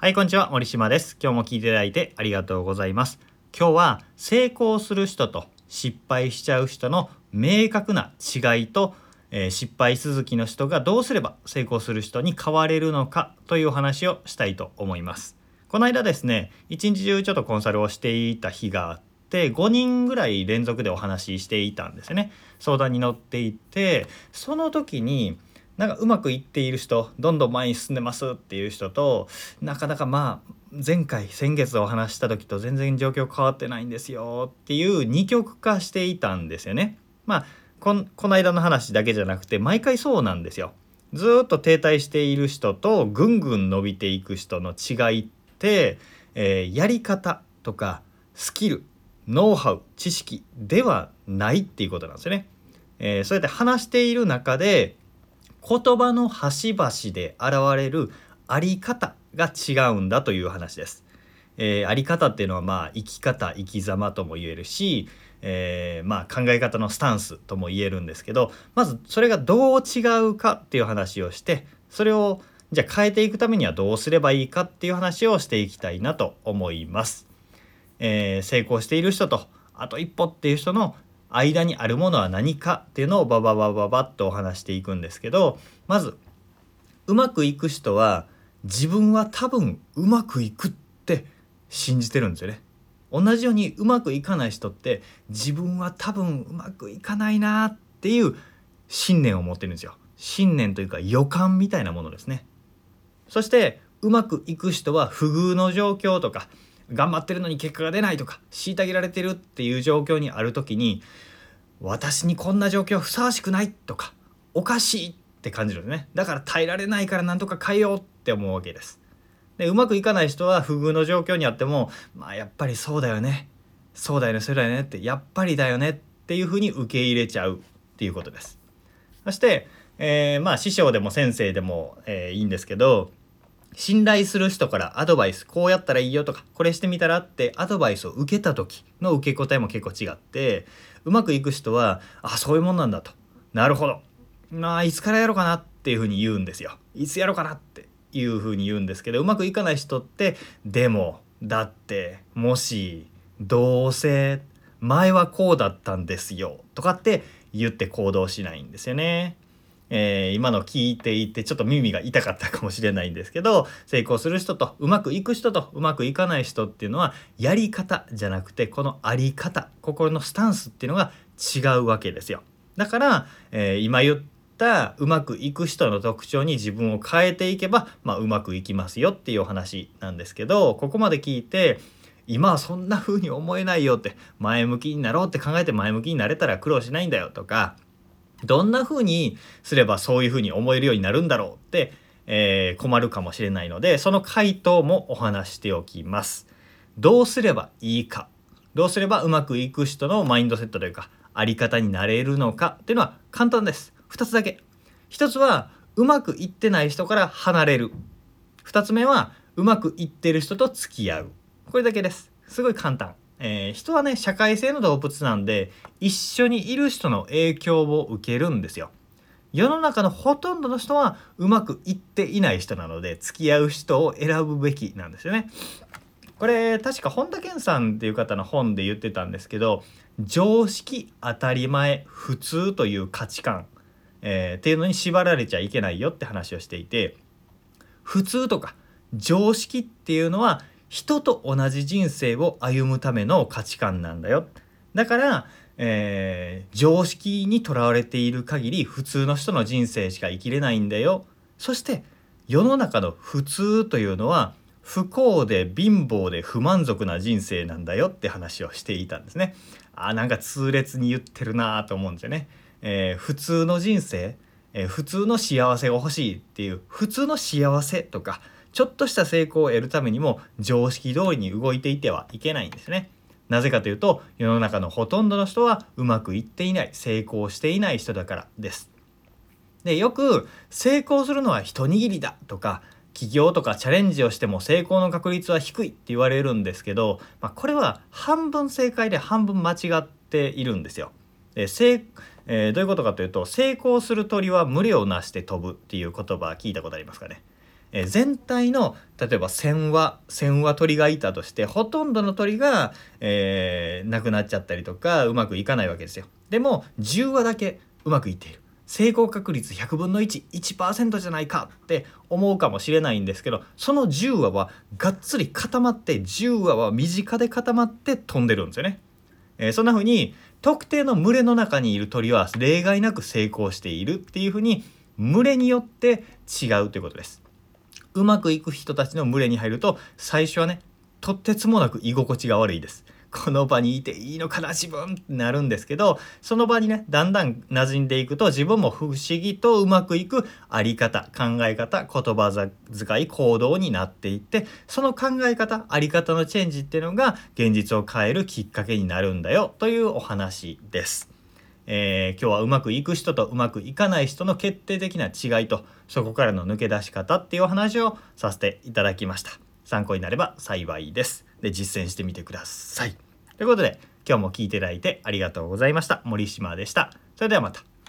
はい、こんにちは。森島です。今日も聞いていただいてありがとうございます。今日は成功する人と失敗しちゃう人の明確な違いと、えー失敗続きの人がどうすれば成功する人に変われるのかという話をしたいと思います。この間ですね、一日中ちょっとコンサルをしていた日があって、5人ぐらい連続でお話ししていたんですよね。相談に乗っていて、その時に、なんかうまくいっている人どんどん前に進んでますっていう人となかなかまあ前回先月お話した時と全然状況変わってないんですよっていう二極化していたんですよね。まあここの間の話だけじゃなくて毎回そうなんですよ。ずっと停滞している人とぐんぐん伸びていく人の違いって、えーやり方とかスキルノウハウ知識ではないっていうことなんですよね。えーそうやって話している中で言葉の端々で現れるあり方が違うんだという話です。えーあり方っていうのはまあ生き方生き様とも言えるし、えーまあ考え方のスタンスとも言えるんですけどまずそれがどう違うかっていう話をしてそれをじゃあ変えていくためにはどうすればいいかっていう話をしていきたいなと思います。えー成功している人とあと一歩っていう人の間にあるものは何かっていうのをバババババッとお話していくんですけどまずうまくいく人は自分は多分うまくいくって信じてるんですよね。同じようにうまくいかない人って自分は多分うまくいかないなっていう信念を持ってるんですよ。信念というか予感みたいなものですね。そしてうまくいく人は不遇の状況とか頑張ってるのに結果が出ないとか虐げられてるっていう状況にある時に私にこんな状況ふさわしくないとかおかしいって感じるんですね。だから耐えられないからなんとか変えようって思うわけです。でうまくいかない人は不遇の状況にあってもまあやっぱりそうだよね。そうだよねそうだよねってやっぱりだよねっていうふうに受け入れちゃうっていうことです。そして、えーまあ師匠でも先生でも、えーいいんですけど信頼する人からアドバイスこうやったらいいよとかこれしてみたらってアドバイスを受けた時の受け答えも結構違ってうまくいく人はあそういうもんなんだと。なるほど。まあいつからやろうかなっていうふうに言うんですよ。いつやろうかなっていうふうに言うんですけどうまくいかない人ってでもだってもしどうせ前はこうだったんですよとかって言って行動しないんですよね。えー今の聞いていてちょっと耳が痛かったかもしれないんですけど成功する人とうまくいく人とうまくいかない人っていうのはやり方じゃなくてこのあり方心のスタンスっていうのが違うわけですよ。だから、えー今言ったうまくいく人の特徴に自分を変えていけば、まあ、うまくいきますよっていうお話なんですけどここまで聞いて今はそんな風に思えないよって前向きになろうって考えて前向きになれたら苦労しないんだよとかどんな風にすればそういう風に思えるようになるんだろうって、えー困るかもしれないのでその回答もお話しておきます。どうすればいいかどうすればうまくいく人のマインドセットというかあり方になれるのかっていうのは簡単です。2つだけ。1つはうまくいってない人から離れる。2つ目はうまくいってる人と付き合う。これだけです。すごい簡単。えー人はね社会性の動物なんで一緒にいる人の影響を受けるんですよ。世の中のほとんどの人はうまくいっていない人なので付き合う人を選ぶべきなんですよね。これ確か本田健さんっていう方の本で言ってたんですけど常識当たり前普通という価値観、えーっていうのに縛られちゃいけないよって話をしていて普通とか常識っていうのは人と同じ人生を歩むための価値観なんだよだから、えー常識にとらわれている限り普通の人の人生しか生きれないんだよそして世の中の普通というのは不幸で貧乏で不満足な人生なんだよって話をしていたんですね。あーなんか痛烈に言ってるなと思うんですよね。えー普通の人生、えー普通の幸せが欲しいっていう普通の幸せとかちょっとした成功を得るためにも常識通りに動いていてはいけないんですね。なぜかというと世の中のほとんどの人はうまくいっていない成功していない人だからです。でよく成功するのは一握りだとか起業とかチャレンジをしても成功の確率は低いって言われるんですけど、まあ、これは半分正解で半分間違っているんですよ。で成えーどういうことかというと成功する鳥は群れをなして飛ぶっていう言葉聞いたことありますかね？え全体の例えば1,000羽1,000羽鳥がいたとしてほとんどの鳥が、えー亡くなっちゃったりとかうまくいかないわけですよ。でも10羽だけうまくいっている。成功確率100分の11%じゃないかって思うかもしれないんですけどその10羽はがっつり固まって10羽は身近で固まって飛んでるんですよね。えーそんな風に特定の群れの中にいる鳥は例外なく成功しているっていう風に群れによって違うということです。うまくいく人たちの群れに入ると最初はねとってつもなく居心地が悪いです。この場にいていいのかな自分ってなるんですけどその場にねだんだん馴染んでいくと自分も不思議とうまくいくあり方考え方言葉遣い行動になっていってその考え方あり方のチェンジっていうのが現実を変えるきっかけになるんだよというお話です。えー今日はうまくいく人とうまくいかない人の決定的な違いとそこからの抜け出し方っていうお話をさせていただきました。参考になれば幸いです。で実践してみてください。ということで今日も聞いていただいてありがとうございました。森島でした。それではまた。